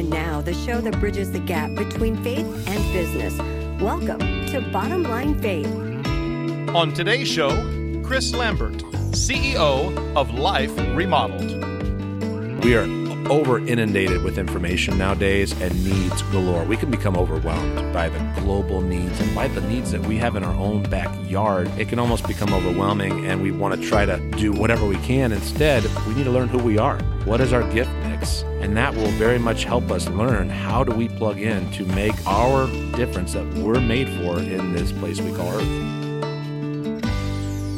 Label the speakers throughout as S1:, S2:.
S1: And now, the show that bridges the gap between faith and business. Welcome to Bottom Line Faith.
S2: On today's show, Chris Lambert, CEO of Life Remodeled.
S3: We are over inundated with information nowadays and needs galore. We can become overwhelmed by the global needs and by the needs that we have in our own backyard. It can almost become overwhelming, and we want to try to do whatever we can. Instead, we need to learn who we are. What is our gift And that will very much help us learn how do we plug in to make our difference that we're made for in this place we call Earth.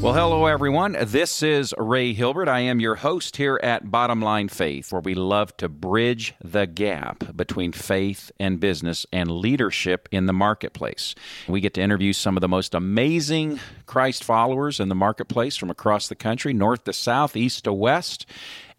S4: Well, hello, everyone. This is Ray Hilbert. I am your host here at Bottom Line Faith, where we love to bridge the gap between faith and business and leadership in the marketplace. We get to interview some of the most amazing Christ followers in the marketplace from across the country, north to south, east to west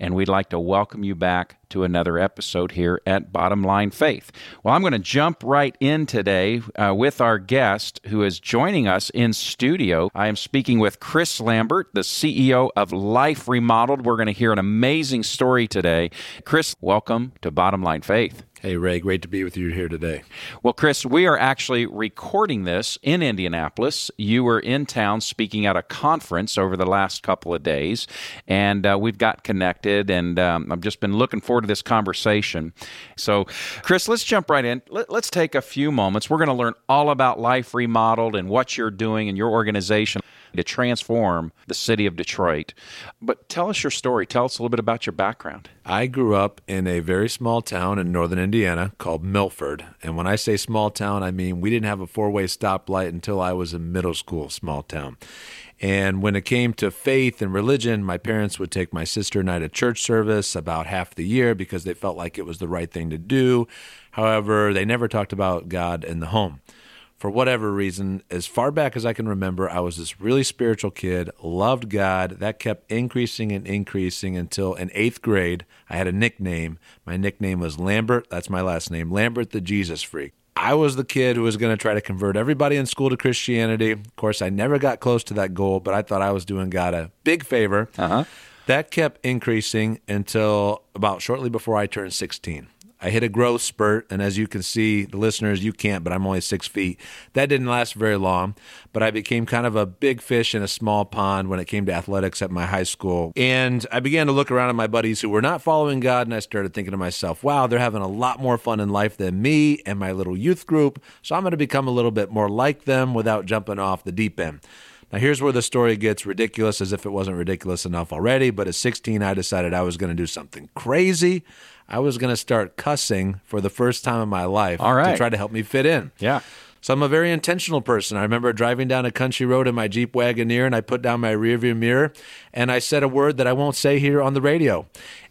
S4: and we'd like to welcome you back to another episode here at Bottom Line Faith. Well, I'm going to jump right in today uh, with our guest who is joining us in studio. I am speaking with Chris Lambert, the CEO of Life Remodeled. We're going to hear an amazing story today. Chris, welcome to Bottom Line Faith.
S3: Hey, Ray, great to be with you here today.
S4: Well, Chris, we are actually recording this in Indianapolis. You were in town speaking at a conference over the last couple of days, and uh, we've got connected, and um, I've just been looking forward to this conversation. So, Chris, let's jump right in. Let, us take a few moments. We're going to learn all about Life Remodeled and what you're doing in your organization to transform the city of Detroit. But tell us your story. Tell us a little bit about your background.
S3: I grew up in a very small town in northern Indiana called Milford. And when I say small town, I mean we didn't have a four way stoplight until I was in middle school, small town. And when it came to faith and religion, my parents would take my sister and I to church service about half the year because they felt like it was the right thing to do. However, they never talked about God in the home for whatever reason, as far back as I can remember, I was this really spiritual kid, loved God. That kept increasing and increasing until in eighth grade, I had a nickname. My nickname was Lambert. That's my last name, Lambert the Jesus Freak. I was the kid who was going to try to convert everybody in school to Christianity. Of course, I never got close to that goal, but I thought I was doing God a big favor. Uh-huh. That kept increasing until about shortly before I turned 16. I hit a growth spurt, and as you can see, the listeners, you can't, but I'm only six feet. That didn't last very long, but I became kind of a big fish in a small pond when it came to athletics at my high school. And I began to look around at my buddies who were not following God, and I started thinking to myself, wow, they're having a lot more fun in life than me and my little youth group, so I'm going to become a little bit more like them without jumping off the deep end. Now, here's where the story gets ridiculous as if it wasn't ridiculous enough already. But at 16, I decided I was going to do something crazy. I was going to start cussing for the first time in my life
S4: All right.
S3: to try to help me fit in.
S4: Yeah.
S3: So I'm a very intentional person. I remember driving down a country road in my Jeep Wagoneer and I put down my rearview mirror and I said a word that I won't say here on the radio.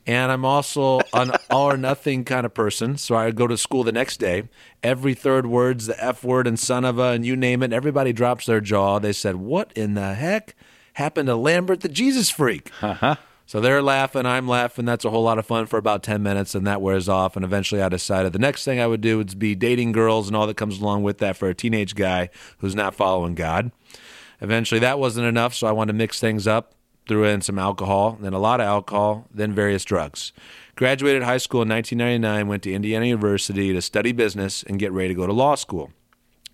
S3: And I'm also an all or nothing kind of person. So I go to school the next day. Every third word's the F word and son of a, and you name it. Everybody drops their jaw. They said, What in the heck happened to Lambert the Jesus freak? Uh-huh. So they're laughing, I'm laughing. That's a whole lot of fun for about 10 minutes, and that wears off. And eventually I decided the next thing I would do would be dating girls and all that comes along with that for a teenage guy who's not following God. Eventually that wasn't enough, so I wanted to mix things up, threw in some alcohol, then a lot of alcohol, then various drugs. Graduated high school in 1999, went to Indiana University to study business and get ready to go to law school.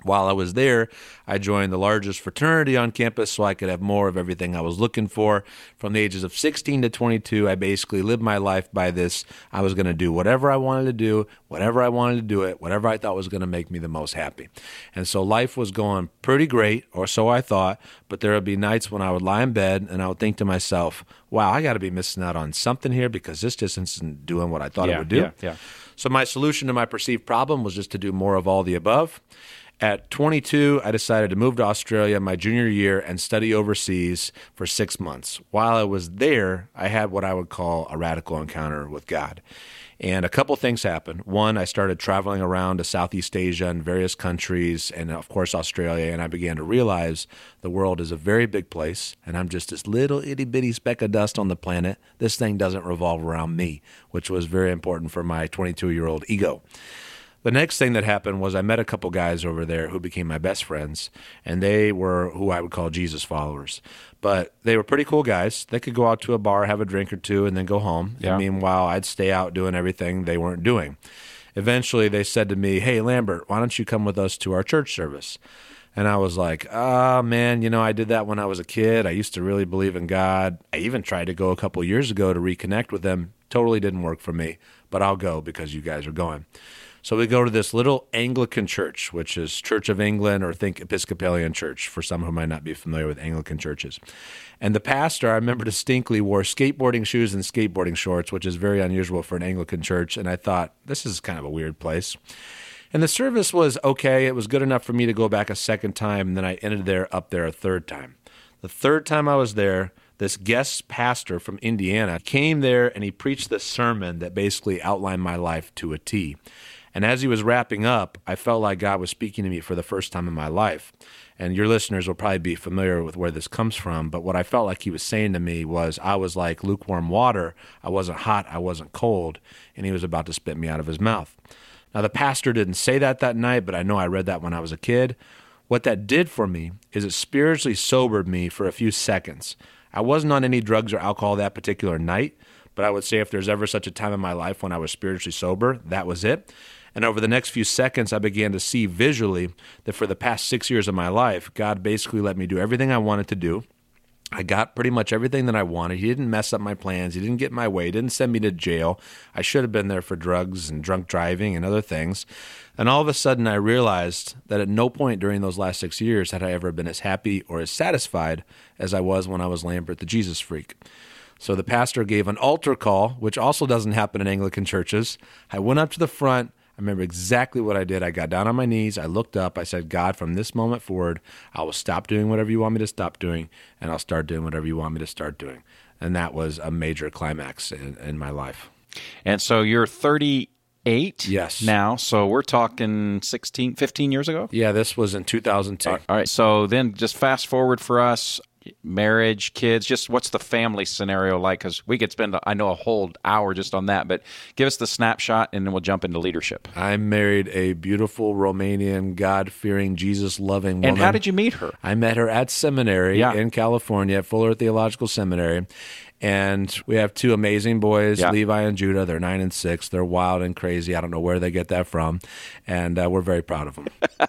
S3: While I was there, I joined the largest fraternity on campus so I could have more of everything I was looking for. From the ages of 16 to 22, I basically lived my life by this. I was going to do whatever I wanted to do, whatever I wanted to do it, whatever I thought was going to make me the most happy. And so life was going pretty great, or so I thought, but there would be nights when I would lie in bed and I would think to myself, wow, I got to be missing out on something here because this just isn't doing what I thought
S4: yeah,
S3: it would do.
S4: Yeah, yeah.
S3: So my solution to my perceived problem was just to do more of all the above. At 22, I decided to move to Australia my junior year and study overseas for six months. While I was there, I had what I would call a radical encounter with God. And a couple things happened. One, I started traveling around to Southeast Asia and various countries, and of course, Australia. And I began to realize the world is a very big place, and I'm just this little itty bitty speck of dust on the planet. This thing doesn't revolve around me, which was very important for my 22 year old ego. The next thing that happened was I met a couple guys over there who became my best friends, and they were who I would call Jesus followers. But they were pretty cool guys. They could go out to a bar, have a drink or two, and then go home.
S4: Yeah.
S3: And meanwhile, I'd stay out doing everything they weren't doing. Eventually, they said to me, Hey, Lambert, why don't you come with us to our church service? And I was like, oh, man, you know, I did that when I was a kid. I used to really believe in God. I even tried to go a couple years ago to reconnect with them. Totally didn't work for me, but I'll go because you guys are going. So we go to this little Anglican church, which is Church of England or think Episcopalian Church for some who might not be familiar with Anglican churches. And the pastor, I remember distinctly, wore skateboarding shoes and skateboarding shorts, which is very unusual for an Anglican church. And I thought, this is kind of a weird place. And the service was okay. It was good enough for me to go back a second time. And then I ended there up there a third time. The third time I was there, this guest pastor from Indiana came there and he preached this sermon that basically outlined my life to a T. And as he was wrapping up, I felt like God was speaking to me for the first time in my life. And your listeners will probably be familiar with where this comes from. But what I felt like he was saying to me was I was like lukewarm water. I wasn't hot, I wasn't cold. And he was about to spit me out of his mouth. Now, the pastor didn't say that that night, but I know I read that when I was a kid. What that did for me is it spiritually sobered me for a few seconds. I wasn't on any drugs or alcohol that particular night, but I would say if there's ever such a time in my life when I was spiritually sober, that was it. And over the next few seconds, I began to see visually that for the past six years of my life, God basically let me do everything I wanted to do. I got pretty much everything that I wanted. He didn't mess up my plans. He didn't get my way. He didn't send me to jail. I should have been there for drugs and drunk driving and other things. And all of a sudden, I realized that at no point during those last six years had I ever been as happy or as satisfied as I was when I was Lambert the Jesus Freak. So the pastor gave an altar call, which also doesn't happen in Anglican churches. I went up to the front. I remember exactly what I did. I got down on my knees. I looked up. I said, God, from this moment forward, I will stop doing whatever you want me to stop doing, and I'll start doing whatever you want me to start doing. And that was a major climax in, in my life.
S4: And so you're 38
S3: Yes.
S4: now. So we're talking 16, 15 years ago?
S3: Yeah, this was in 2010.
S4: All right. So then just fast forward for us marriage, kids, just what's the family scenario like? Because we could spend, I know, a whole hour just on that, but give us the snapshot and then we'll jump into leadership.
S3: I married a beautiful Romanian, God fearing, Jesus loving woman.
S4: And how did you meet her?
S3: I met her at seminary
S4: Yeah.
S3: in California, at Fuller Theological Seminary. And we have two amazing boys,
S4: Yeah.
S3: Levi and Judah. They're nine and six. They're wild and crazy. I don't know where they get that from. And uh, we're very proud of them.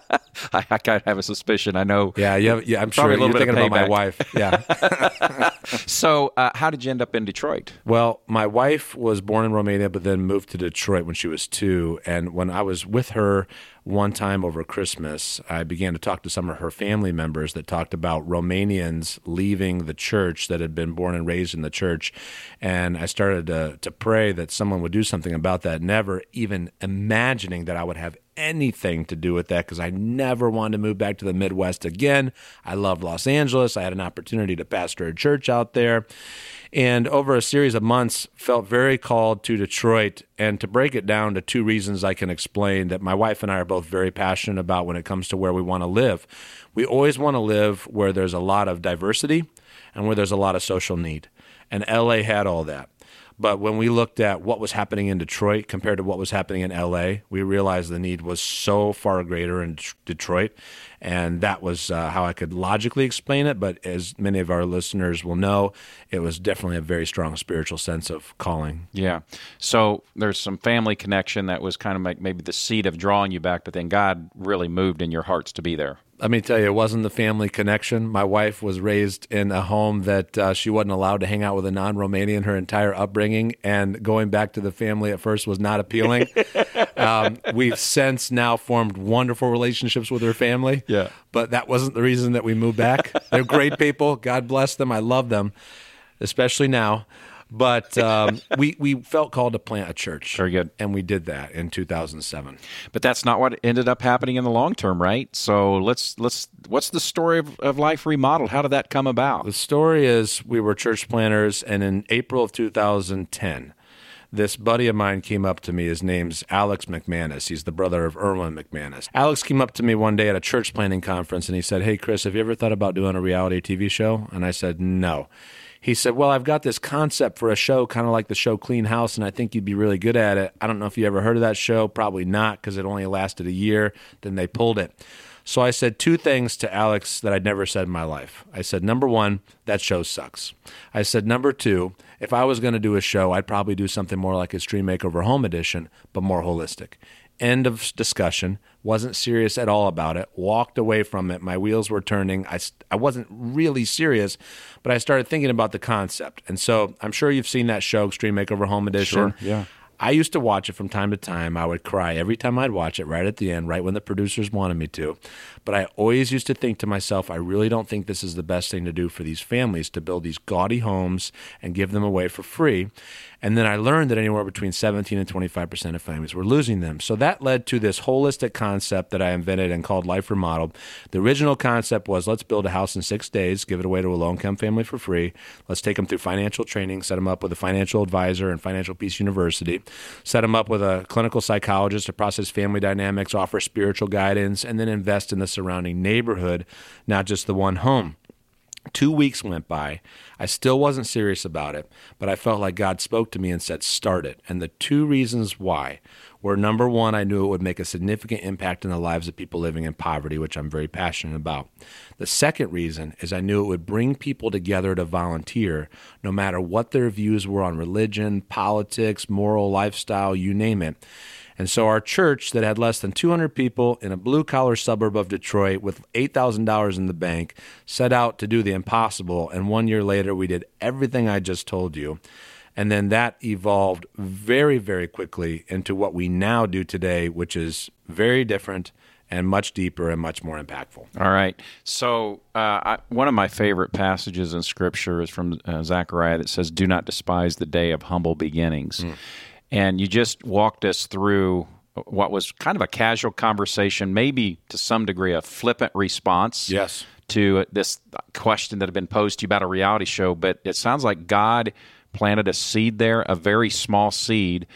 S4: I, I kind of have a suspicion. I know.
S3: Yeah, you have, yeah I'm
S4: Probably
S3: sure
S4: a little
S3: you're thinking about my wife. Yeah.
S4: So, uh, how did you end up in Detroit?
S3: Well, my wife was born in Romania, but then moved to Detroit when she was two. And when I was with her one time over Christmas, I began to talk to some of her family members that talked about Romanians leaving the church that had been born and raised in the church. And I started to, to pray that someone would do something about that, never even imagining that I would have anything to do with that because I never wanted to move back to the Midwest again. I loved Los Angeles. I had an opportunity to pastor a church out there. And over a series of months, felt very called to Detroit. And to break it down to two reasons I can explain that my wife and I are both very passionate about when it comes to where we want to live. We always want to live where there's a lot of diversity and where there's a lot of social need. And LA had all that. But when we looked at what was happening in Detroit compared to what was happening in LA, we realized the need was so far greater in Detroit. And that was uh, how I could logically explain it. But as many of our listeners will know, it was definitely a very strong spiritual sense of calling.
S4: Yeah. So there's some family connection that was kind of like maybe the seed of drawing you back, but then God really moved in your hearts to be there.
S3: Let me tell you, it wasn't the family connection. My wife was raised in a home that uh, she wasn't allowed to hang out with a non Romanian her entire upbringing, and going back to the family at first was not appealing. um, we've since now formed wonderful relationships with her family.
S4: Yeah.
S3: But that wasn't the reason that we moved back. They're great people. God bless them. I love them, especially now. But um, we, we felt called to plant a church.
S4: Very good.
S3: And we did that in 2007.
S4: But that's not what ended up happening in the long term, right? So let's let's what's the story of, of life remodeled? How did that come about?
S3: The story is we were church planters, and in April of 2010, this buddy of mine came up to me. His name's Alex McManus. He's the brother of Erwin McManus. Alex came up to me one day at a church planning conference, and he said, Hey, Chris, have you ever thought about doing a reality TV show? And I said, No. He said, Well, I've got this concept for a show, kind of like the show Clean House, and I think you'd be really good at it. I don't know if you ever heard of that show. Probably not, because it only lasted a year. Then they pulled it. So I said two things to Alex that I'd never said in my life. I said, number one, that show sucks. I said, number two, if I was going to do a show, I'd probably do something more like Extreme Makeover Home Edition, but more holistic. End of discussion. Wasn't serious at all about it. Walked away from it. My wheels were turning. I, I wasn't really serious, but I started thinking about the concept. And so I'm sure you've seen that show, Extreme Makeover Home Edition.
S4: Sure, yeah.
S3: I used to watch it from time to time. I would cry every time I'd watch it right at the end, right when the producers wanted me to. But I always used to think to myself, I really don't think this is the best thing to do for these families to build these gaudy homes and give them away for free. And then I learned that anywhere between 17 and 25% of families were losing them. So that led to this holistic concept that I invented and called Life Remodeled. The original concept was let's build a house in six days, give it away to a low income family for free. Let's take them through financial training, set them up with a financial advisor and Financial Peace University, set them up with a clinical psychologist to process family dynamics, offer spiritual guidance, and then invest in the surrounding neighborhood, not just the one home. Two weeks went by. I still wasn't serious about it, but I felt like God spoke to me and said, Start it. And the two reasons why were number one, I knew it would make a significant impact in the lives of people living in poverty, which I'm very passionate about. The second reason is I knew it would bring people together to volunteer, no matter what their views were on religion, politics, moral lifestyle, you name it. And so our church that had less than 200 people in a blue collar suburb of Detroit with $8,000 in the bank set out to do the impossible. And one year later, we did everything I just told you. And then that evolved very, very quickly into what we now do today, which is very different and much deeper and much more impactful.
S4: All right. So, uh, I, one of my favorite passages in Scripture is from uh, Zechariah that says, Do not despise the day of humble beginnings. Mm. And you just walked us through what was kind of a casual conversation, maybe to some degree a flippant response.
S3: Yes.
S4: To this question that had been posed to you about a reality show, but it sounds like God planted a seed there, a very small seed,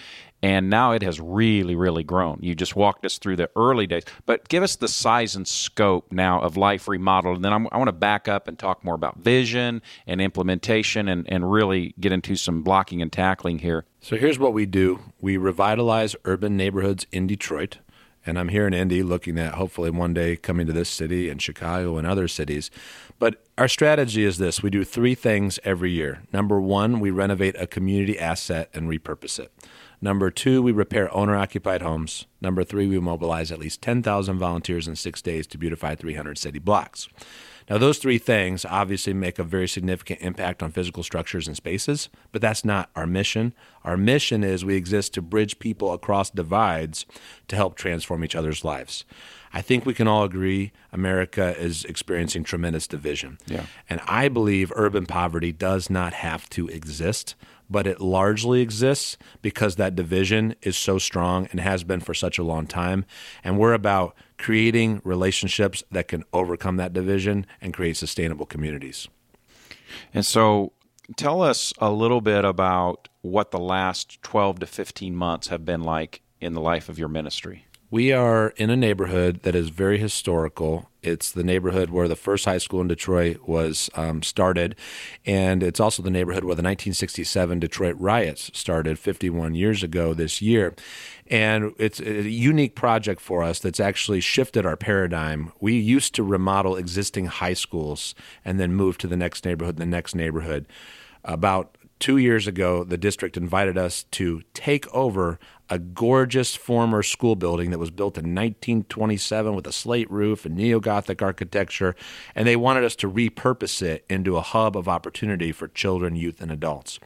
S4: and now it has really, really grown. You just walked us through the early days, but give us the size and scope now of Life Remodeled, and then I'm, i want to back up and talk more about vision and implementation, and, and really get into some blocking and tackling here.
S3: So here's what we do: we revitalize urban neighborhoods in Detroit. And I'm here in Indy looking at hopefully one day coming to this city and Chicago and other cities. But our strategy is this we do three things every year. Number one, we renovate a community asset and repurpose it. Number two, we repair owner occupied homes. Number three, we mobilize at least 10,000 volunteers in six days to beautify 300 city blocks. Now, those three things obviously make a very significant impact on physical structures and spaces, but that's not our mission. Our mission is we exist to bridge people across divides to help transform each other's lives. I think we can all agree America is experiencing tremendous division.
S4: Yeah.
S3: And I believe urban poverty does not have to exist but it largely exists because that division is so strong and has been for such a long time. And we're about creating relationships that can overcome that division and create sustainable communities.
S4: And so, tell us a little bit about what the last 12 to 15 months have been like in the life of your ministry.
S3: We are in a neighborhood that is very historical. It's the neighborhood where the first high school in Detroit was um, started, and it's also the neighborhood where the 1967 Detroit riots started 51 years ago this year. And it's a unique project for us that's actually shifted our paradigm. We used to remodel existing high schools and then move to the next neighborhood, the next neighborhood. About two years ago, the district invited us to take over a gorgeous former school building that was built in 1927 with a slate roof and neo Gothic architecture, and they wanted us to repurpose it into a hub of opportunity for children, youth, and adults.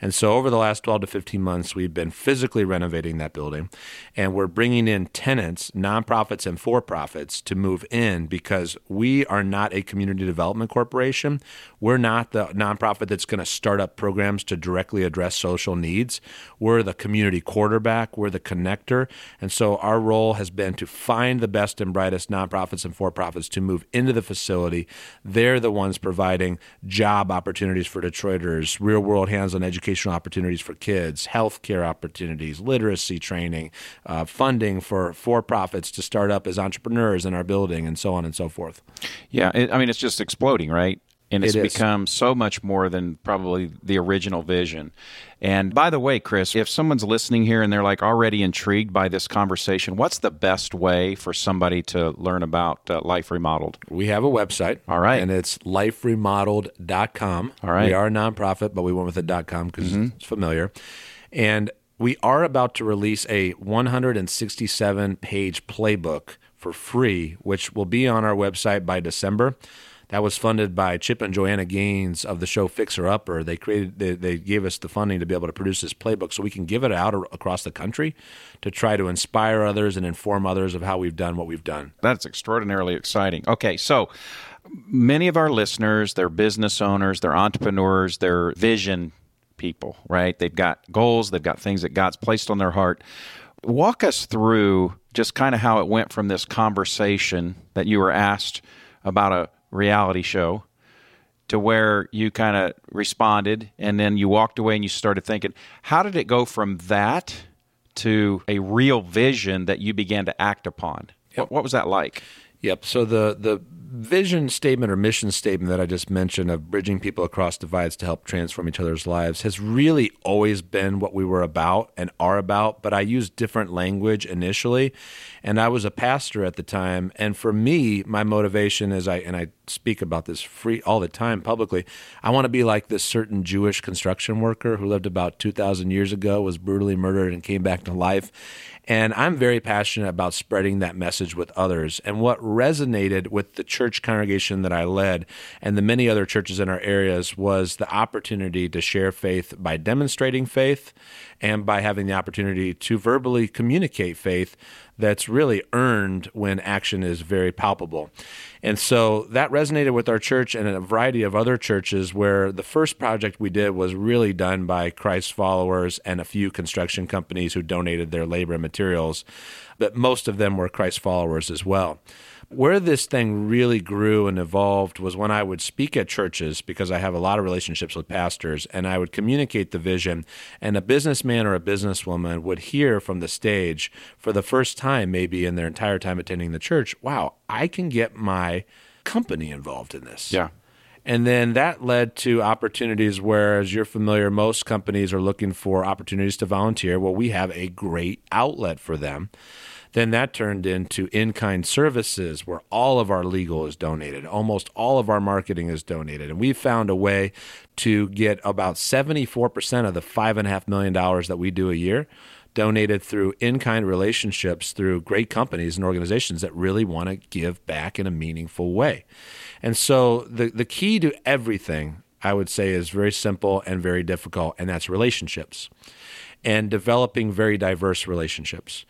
S3: And so, over the last 12 to 15 months, we've been physically renovating that building, and we're bringing in tenants, nonprofits, and for profits to move in because we are not a community development corporation. We're not the nonprofit that's going to start up programs to directly address social needs. We're the community quarterback we're the connector. And so our role has been to find the best and brightest nonprofits and for profits to move into the facility. They're the ones providing job opportunities for Detroiters, real world hands on educational opportunities for kids, healthcare opportunities, literacy training, uh, funding for for profits to start up as entrepreneurs in our building, and so on and so forth.
S4: Yeah, I mean, it's just exploding, right? And it's
S3: It
S4: become so much more than probably the original vision. And by the way, Chris, if someone's listening here and they're like already intrigued by this conversation, what's the best way for somebody to learn about uh, Life Remodeled?
S3: We have a website.
S4: All right.
S3: And it's liferemodeled.com.
S4: All right. Mm-hmm.
S3: We are a nonprofit, but we went with the .com because it's familiar. And we are about to release a 167 page playbook for free, which will be on our website by December. That was funded by Chip and Joanna Gaines of the show Fixer Upper. They created, they, they gave us the funding to be able to produce this playbook, so we can give it out across the country to try to inspire others and inform others of how we've done what we've done.
S4: That's extraordinarily exciting. Okay, so many of our listeners, they're business owners, they're entrepreneurs, they're vision people, right? They've got goals, they've got things that God's placed on their heart. Walk us through just kind of how it went from this conversation that you were asked about a reality show to where you kind of responded and then you walked away and you started thinking, how did it go from that to a real vision that you began to act upon? What, what was that like?
S3: Yep. So the the vision statement or mission statement that I just mentioned of bridging people across divides to help transform each other's lives has really always been what we were about and are about, but I used different language initially. And I was a pastor at the time, and for me, my motivation is I and I speak about this free all the time publicly. I want to be like this certain Jewish construction worker who lived about 2000 years ago, was brutally murdered and came back to life. And I'm very passionate about spreading that message with others. And what resonated with the church congregation that I led and the many other churches in our areas was the opportunity to share faith by demonstrating faith and by having the opportunity to verbally communicate faith that's really earned when action is very palpable. And so that resonated with our church and a variety of other churches where the first project we did was really done by Christ followers and a few construction companies who donated their labor and materials, but most of them were Christ followers as well. Where this thing really grew and evolved was when I would speak at churches because I have a lot of relationships with pastors and I would communicate the vision and a businessman or a businesswoman would hear from the stage for the first time maybe in their entire time attending the church, wow, I can get my company involved in this.
S4: Yeah.
S3: And then that led to opportunities where, as you're familiar, most companies are looking for opportunities to volunteer. Well, we have a great outlet for them. Then that turned into in kind services where all of our legal is donated. Almost all of our marketing is donated. And we found a way to get about 74% of the $5.5 million that we do a year donated through in kind relationships through great companies and organizations that really want to give back in a meaningful way. And so the, the key to everything, I would say, is very simple and very difficult, and that's relationships and developing very diverse relationships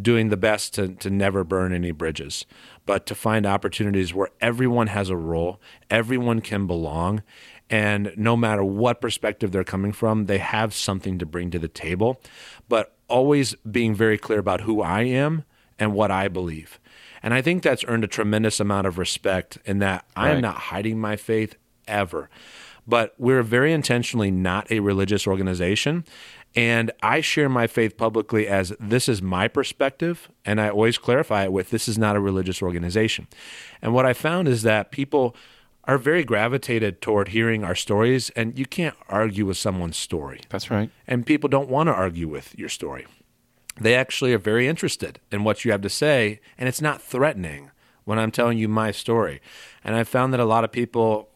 S3: doing the best to, to never burn any bridges, but to find opportunities where everyone has a role, everyone can belong, and no matter what perspective they're coming from, they have something to bring to the table, but always being very clear about who I am and what I believe. And I think that's earned a tremendous amount of respect in that I am not hiding my faith ever. But we're very intentionally not a religious organization. And I share my faith publicly as this is my perspective. And I always clarify it with this is not a religious organization. And what I found is that people are very gravitated toward hearing our stories. And you can't argue with someone's story.
S4: That's right.
S3: And people don't want to argue with your story. They actually are very interested in what you have to say. And it's not threatening when I'm telling you my story. And I found that a lot of people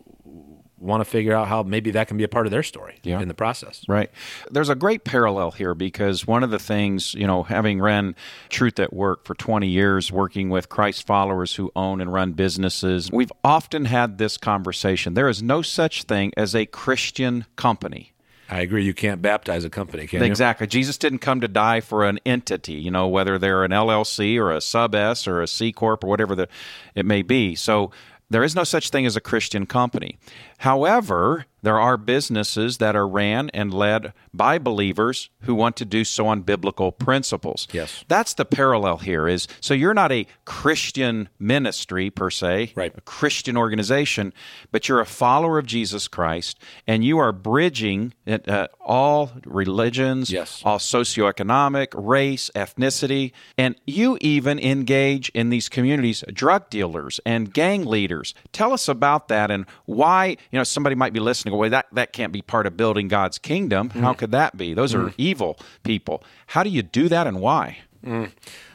S3: want to figure out how maybe that can be a part of their story
S4: Yeah.
S3: in the process.
S4: Right. There's a great parallel here because one of the things, you know, having ran Truth at Work for 20 years, working with Christ followers who own and run businesses, we've often had this conversation. There is no such thing as a Christian company.
S3: I agree. You can't baptize a company, can you?
S4: Exactly. Jesus didn't come to die for an entity, you know, whether they're an LLC or a sub S or a C corp or whatever the, it may be. So there is no such thing as a Christian company. However, there are businesses that are ran and led by believers who want to do so on biblical principles.
S3: Yes.
S4: That's the parallel here is so you're not a Christian ministry per se,
S3: Right.
S4: a Christian organization, but you're a follower of Jesus Christ and you are bridging uh, all religions,
S3: Yes.
S4: all socioeconomic, race, ethnicity, and you even engage in these communities drug dealers and gang leaders. Tell us about that and why, you know, somebody might be listening, well, that, that can't be part of building God's kingdom. How could that be? Those are evil people. How do you do that and why?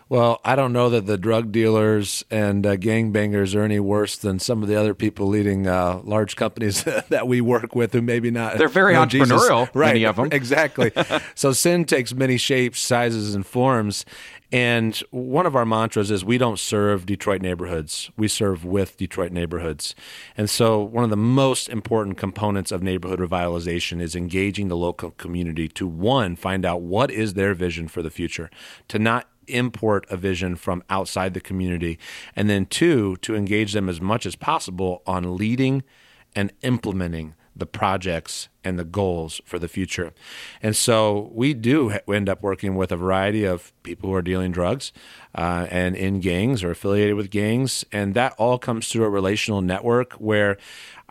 S3: Well, I don't know that the drug dealers and uh, gangbangers are any worse than some of the other people leading uh, large companies that we work with who maybe not.
S4: They're very
S3: Jesus.
S4: entrepreneurial,
S3: right?
S4: many them.
S3: Exactly. so sin takes many shapes, sizes, and forms. And one of our mantras is we don't serve Detroit neighborhoods. We serve with Detroit neighborhoods. And so one of the most important components of neighborhood revitalization is engaging the local community to one, find out what is their vision for the future, to not import a vision from outside the community, and then two, to engage them as much as possible on leading and implementing the projects and the goals for the future. And so we do end up working with a variety of people who are dealing drugs uh, and in gangs or affiliated with gangs. And that all comes through a relational network where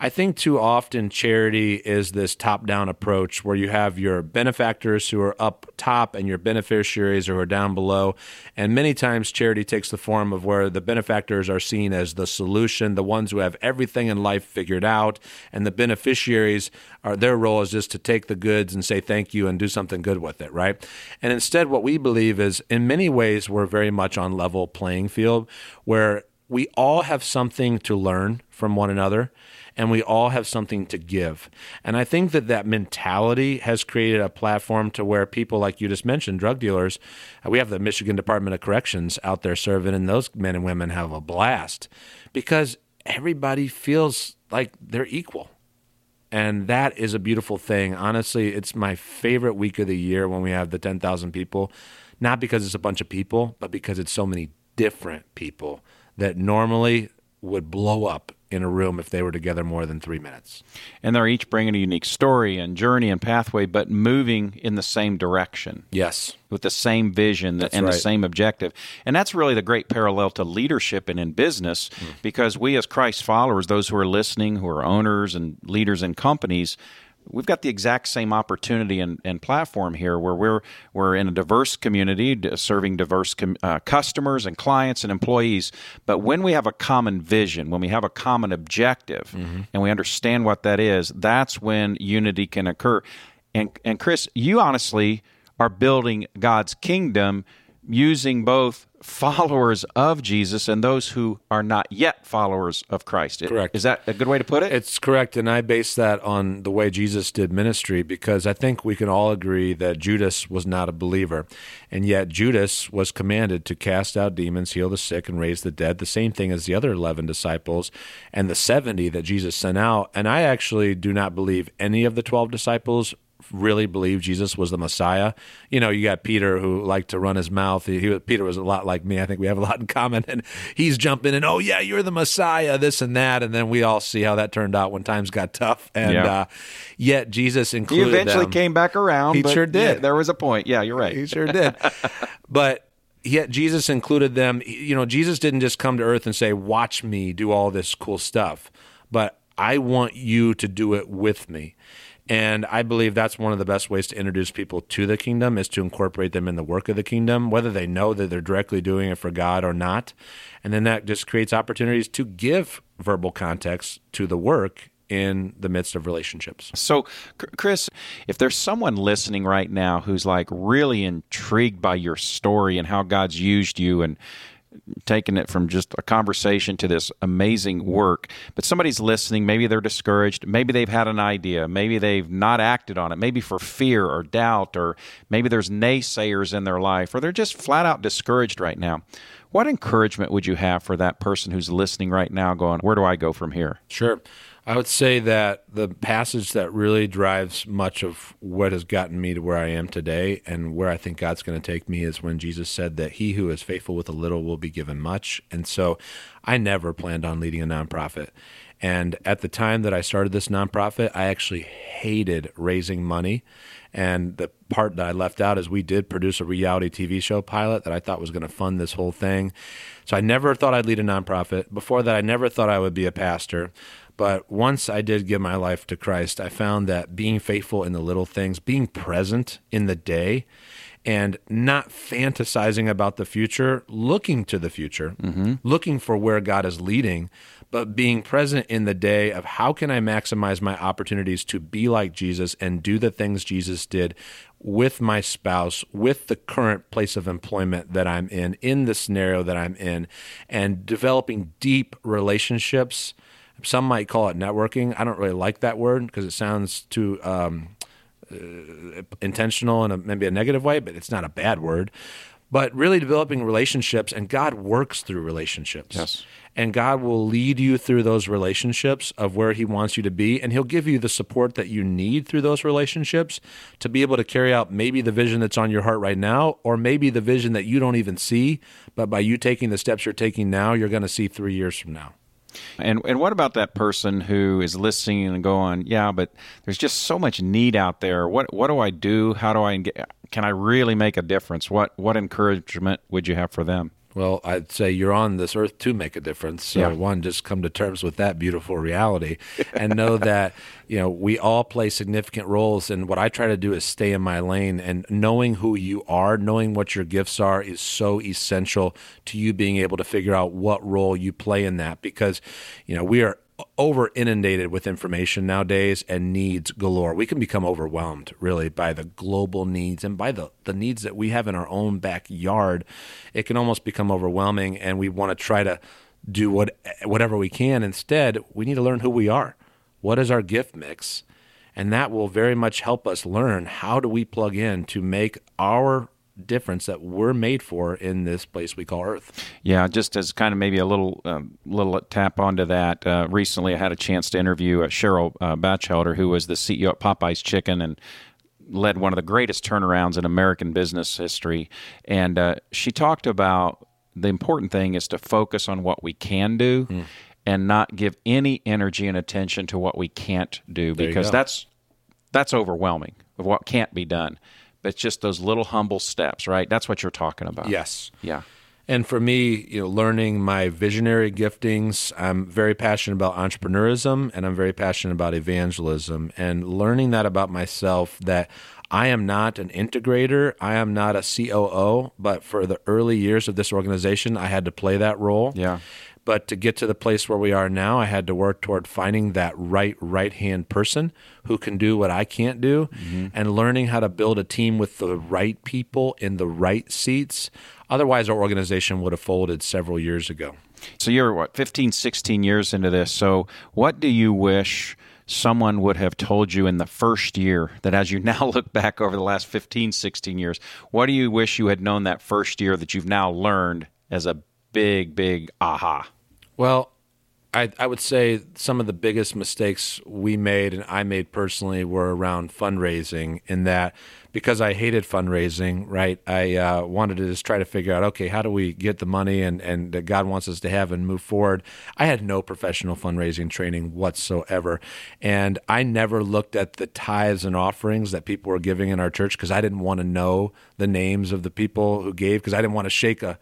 S3: I think too often charity is this top down approach where you have your benefactors who are up top and your beneficiaries who are down below. And many times charity takes the form of where the benefactors are seen as the solution, the ones who have everything in life figured out, and the beneficiaries their role is just to take the goods and say thank you and do something good with it, right? And instead, what we believe is in many ways we're very much on level playing field where we all have something to learn from one another and we all have something to give. And I think that that mentality has created a platform to where people like you just mentioned, drug dealers, we have the Michigan Department of Corrections out there serving, and those men and women have a blast because everybody feels like they're equal. And that is a beautiful thing. Honestly, it's my favorite week of the year when we have the 10,000 people, not because it's a bunch of people, but because it's so many different people that normally would blow up in a room if they were together more than three minutes.
S4: And they're each bringing a unique story and journey and pathway, but moving in the same direction.
S3: Yes.
S4: with the same vision and the same objective. And that's really the great parallel to leadership and in business mm. because we, as Christ followers, those who are listening, who are owners and leaders in companies, we've got the exact same opportunity and, and platform here where we're, we're in a diverse community serving diverse com- uh, customers and clients and employees. But when we have a common vision, when we have a common objective, and we understand what that is, that's when unity can occur. And, and Chris, you honestly are building God's kingdom using both followers of Jesus and those who are not yet followers of Christ.
S3: Correct.
S4: Is that a good way to put it?
S3: It's correct. And I base that on the way Jesus did ministry because I think we can all agree that Judas was not a believer. And yet, Judas was commanded to cast out demons, heal the sick, and raise the dead, the same thing as the other 11 disciples and the 70 that Jesus sent out. And I actually do not believe any of the 12 disciples really believed Jesus was the Messiah. You know, you got Peter who liked to run his mouth. He, he- Peter was a lot like me. I think we have a lot in common. And he's jumping and oh yeah, you're the Messiah, this and that. And then we all see how that turned out when times got tough. And
S4: Yeah.
S3: uh, yet Jesus included.
S4: he
S3: included
S4: eventually
S3: them.
S4: came back around.
S3: He
S4: but
S3: sure did.
S4: yeah, there was a point. Yeah, you're right.
S3: He sure did. but yet Jesus included them. You know, Jesus didn't just come to earth and say, "Watch me do all this cool stuff," but I want you to do it with me. And I believe that's one of the best ways to introduce people to the kingdom is to incorporate them in the work of the kingdom, whether they know that they're directly doing it for God or not. And then that just creates opportunities to give verbal context to the work in the midst of relationships.
S4: So, Chris, if there's someone listening right now who's like really intrigued by your story and how God's used you and taken it from just a conversation to this amazing work, but somebody's listening, maybe they're discouraged, maybe they've had an idea, maybe they've not acted on it, maybe for fear or doubt, or maybe there's naysayers in their life, or they're just flat out discouraged right now. What encouragement would you have for that person who's listening right now going, Where do I go from here?
S3: Sure. I would say that the passage that really drives much of what has gotten me to where I am today and where I think God's going to take me is when Jesus said that he who is faithful with a little will be given much. And so I never planned on leading a nonprofit. And at the time that I started this nonprofit, I actually hated raising money. And the part that I left out is we did produce a reality TV show pilot that I thought was going to fund this whole thing. So I never thought I'd lead a nonprofit. Before that, I never thought I would be a pastor. But once I did give my life to Christ, I found that being faithful in the little things, being present in the day, and not fantasizing about the future, looking to the future, mm-hmm. looking for where God is leading, but being present in the day of how can I maximize my opportunities to be like Jesus and do the things Jesus did with my spouse, with the current place of employment that I'm in, in the scenario that I'm in, and developing deep relationships. Some might call it networking. I don't really like that word because it sounds too um, uh, intentional in a, maybe a negative way, but it's not a bad word. But really developing relationships, and God works through relationships.
S4: Yes
S3: and God will lead you through those relationships of where He wants you to be, and He'll give you the support that you need through those relationships to be able to carry out maybe the vision that's on your heart right now, or maybe the vision that you don't even see, but by you taking the steps you're taking now, you're going to see three years from now.
S4: And and what about that person who is listening and going, yeah, but there's just so much need out there. What what do I do? How do I get, can I really make a difference? What what encouragement would you have for them?
S3: Well, I'd say you're on this earth to make a difference. So, yeah. one, just come to terms with that beautiful reality and know that, you know, we all play significant roles. And what I try to do is stay in my lane. And knowing who you are, knowing what your gifts are, is so essential to you being able to figure out what role you play in that. Because, you know, we are over inundated with information nowadays and needs galore. We can become overwhelmed really by the global needs and by the, the needs that we have in our own backyard. It can almost become overwhelming and we want to try to do what whatever we can. Instead, we need to learn who we are. What is our gift mix? And that will very much help us learn how do we plug in to make our difference that we're made for in this place we call Earth.
S4: Yeah, just as kind of maybe a little um, little tap onto that. Uh, recently, I had a chance to interview uh, Cheryl uh, Bachelder, who was the CEO at Popeyes Chicken and led one of the greatest turnarounds in American business history. And uh, she talked about the important thing is to focus on what we can do. Mm. And not give any energy and attention to what we can't do because that's that's overwhelming of what can't be done but it's just those little humble steps, right? That's what you're talking about.
S3: Yes.
S4: Yeah.
S3: And for me, you know, learning my visionary giftings, I'm very passionate about entrepreneurism and I'm very passionate about evangelism and learning that about myself that I am not an integrator, I am not a COO, but for the early years of this organization, I had to play that role.
S4: Yeah.
S3: But to get to the place where we are now, I had to work toward finding that right right hand person who can do what I can't do mm-hmm. and learning how to build a team with the right people in the right seats. Otherwise, our organization would have folded several years ago.
S4: So you're what, 15, 16 years into this. So what do you wish someone would have told you in the first year that as you now look back over the last 15, 16 years, what do you wish you had known that first year that you've now learned as a big, big aha?
S3: Well, I, I would say some of the biggest mistakes we made and I made personally were around fundraising. In that, because I hated fundraising, right? I uh, wanted to just try to figure out, okay, how do we get the money and and that God wants us to have and move forward. I had no professional fundraising training whatsoever, and I never looked at the tithes and offerings that people were giving in our church because I didn't want to know the names of the people who gave because I didn't want to shake a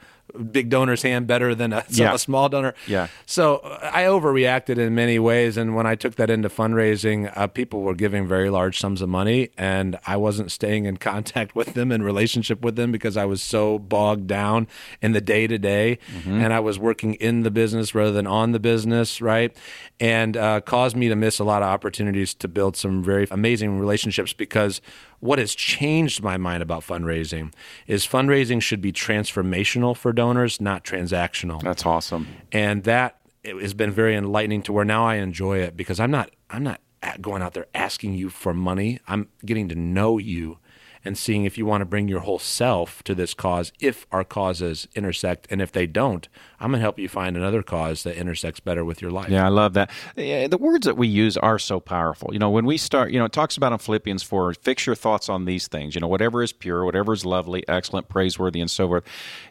S3: big donor's hand better than a, yeah. a, small donor.
S4: Yeah.
S3: So I overreacted in many ways, and when I took that into fundraising, uh, people were giving very large sums of money, and I wasn't staying in contact with them and relationship with them because I was so bogged down in the day to day, and I was working in the business rather than on the business, right? And uh, caused me to miss a lot of opportunities to build some very amazing relationships because what has changed my mind about fundraising is fundraising should be transformational for donors, not transactional.
S4: That's awesome.
S3: And that has been very enlightening to where now I enjoy it because I'm not I'm not going out there asking you for money. I'm getting to know you and seeing if you want to bring your whole self to this cause if our causes intersect. And if they don't, I'm going to help you find another cause that intersects better with your life.
S4: Yeah, I love that. The words that we use are so powerful. You know, when we start, you know, it talks about in Philippians 4, fix your thoughts on these things, you know, whatever is pure, whatever is lovely, excellent, praiseworthy, and so forth.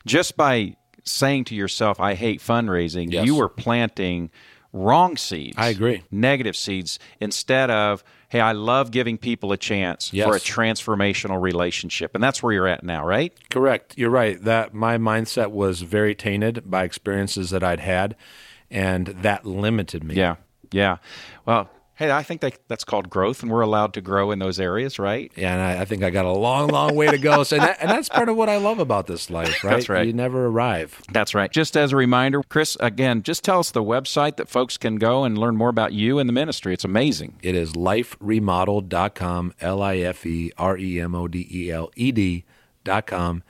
S4: Just by saying to yourself, I hate fundraising,
S3: Yes.
S4: you are planting wrong seeds.
S3: I agree.
S4: Negative seeds instead of, hey, I love giving people a chance
S3: Yes.
S4: for a transformational relationship. And that's where you're at now, right?
S3: Correct. You're right. That my mindset was very tainted by experiences that I'd had, and that limited me.
S4: Yeah. Yeah. Well, hey, I think that, that's called growth, and we're allowed to grow in those areas, right?
S3: Yeah, and I, I think I got a long, long way to go. So, and, that, and that's part of what I love about this life, right?
S4: That's right.
S3: You never arrive.
S4: That's right. Just as a reminder, Chris, again, just tell us the website that folks can go and learn more about you and the ministry. It's amazing.
S3: It is liferemodeled.com, L I F E R E M O D E L E D.com.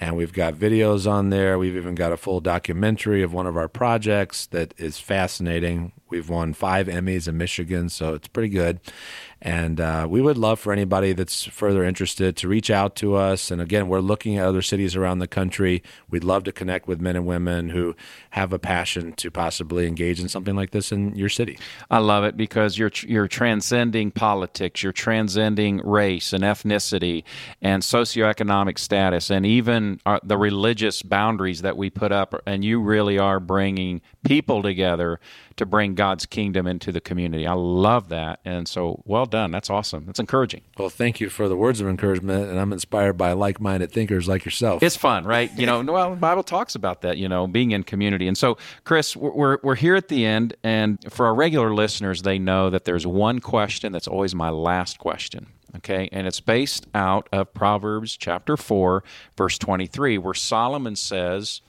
S3: And we've got videos on there. We've even got a full documentary of one of our projects that is fascinating. We've won five Emmys in Michigan, so it's pretty good. And uh, we would love for anybody that's further interested to reach out to us. And again, we're looking at other cities around the country. We'd love to connect with men and women who have a passion to possibly engage in something like this in your city.
S4: I love it because you're you're transcending politics, you're transcending race and ethnicity and socioeconomic status, and even uh, the religious boundaries that we put up. And you really are bringing people together to bring God's kingdom into the community. I love that, and so well done. That's awesome. That's encouraging.
S3: Well, thank you for the words of encouragement, and I'm inspired by like-minded thinkers like yourself.
S4: It's fun, right? You know, well, the Bible talks about that, you know, being in community. And so, Chris, we're, we're, we're here at the end, and for our regular listeners, they know that there's one question that's always my last question. Okay, and it's based out of Proverbs chapter 4, verse 23, where Solomon says,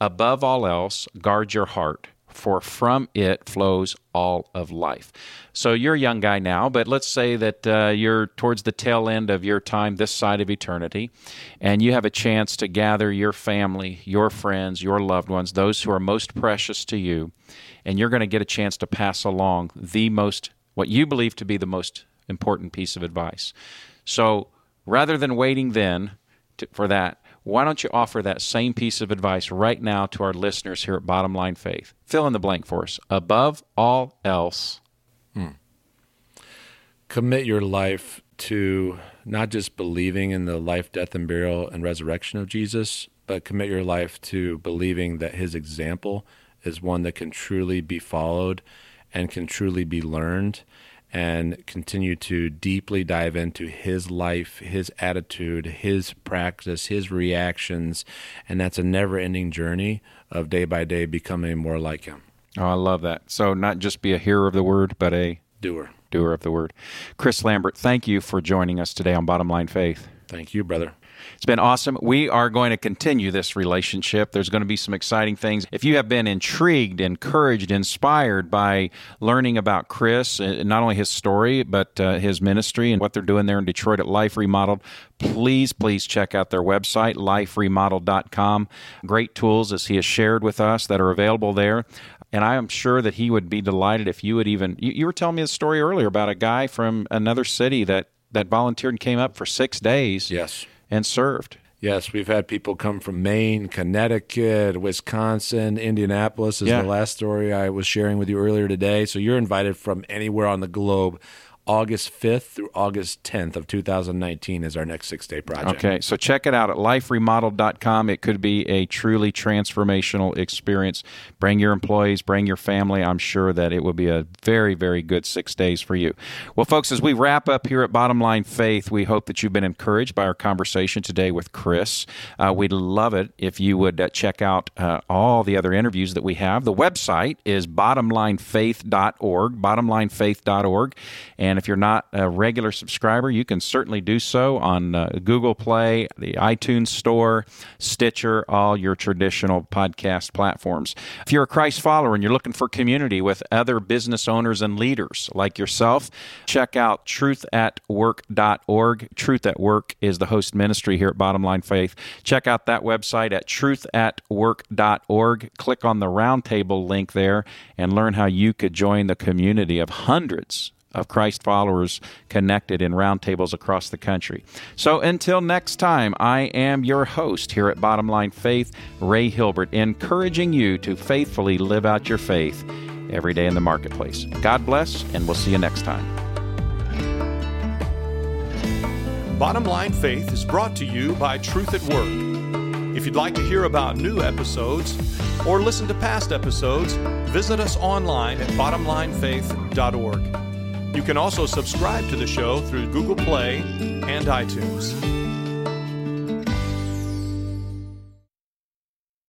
S4: Above all else, guard your heart, for from it flows all of life. So you're a young guy now, but let's say that uh, you're towards the tail end of your time this side of eternity, and you have a chance to gather your family, your friends, your loved ones, those who are most precious to you, and you're going to get a chance to pass along the most, what you believe to be the most important piece of advice. So rather than waiting then to, for that, why don't you offer that same piece of advice right now to our listeners here at Bottom Line Faith? Fill in the blank for us. Above all else, hmm.
S3: Commit your life to not just believing in the life, death, and burial and resurrection of Jesus, but commit your life to believing that his example is one that can truly be followed and can truly be learned and continue to deeply dive into his life, his attitude, his practice, his reactions. And that's a never ending journey of day by day becoming more like him.
S4: oh, I love that. So, not just be a hearer of the word, but a
S3: Doer.
S4: doer of the word. Chris Lambert, thank you for joining us today on Bottom Line Faith.
S3: Thank you, brother.
S4: It's been awesome. We are going to continue this relationship. There's going to be some exciting things. If you have been intrigued, encouraged, inspired by learning about Chris, uh, not only his story, but uh, his ministry and what they're doing there in Detroit at Life Remodeled, please, please check out their website, liferemodeled.com. Great tools, as he has shared with us, that are available there. And I am sure that he would be delighted if you would even. You, you were telling me a story earlier about a guy from another city that, that volunteered and came up for six days
S3: Yes.
S4: And served.
S3: Yes, we've had people come from Maine, Connecticut, Wisconsin, Indianapolis is
S4: Yeah.
S3: the last story I was sharing with you earlier today. So you're invited from anywhere on the globe. August 5th through August 10th of 2019 is our next six day project.
S4: Okay, so check it out at liferemodeled.com. It could be a truly transformational experience. Bring your employees, bring your family. I'm sure that it will be a very, very good six days for you. Well, folks, as we wrap up here at Bottom Line Faith, we hope that you've been encouraged by our conversation today with Chris. Uh, we'd love it if you would uh, check out uh, all the other interviews that we have. The website is bottomlinefaith.org, bottomlinefaith.org. And if you're not a regular subscriber, you can certainly do so on uh, Google Play, the iTunes Store, Stitcher, all your traditional podcast platforms. If you're a Christ follower and you're looking for community with other business owners and leaders like yourself, check out truthatwork.org. Truth at Work is the host ministry here at Bottom Line Faith. Check out that website at truthatwork.org. Click on the roundtable link there and learn how you could join the community of hundreds of Christ followers connected in roundtables across the country. So until next time, I am your host here at Bottom Line Faith, Ray Hilbert, encouraging you to faithfully live out your faith every day in the marketplace. God bless, and we'll see you next time.
S2: Bottom Line Faith is brought to you by Truth at Work. If you'd like to hear about new episodes or listen to past episodes, visit us online at bottomlinefaith.org. You can also subscribe to the show through Google Play and iTunes.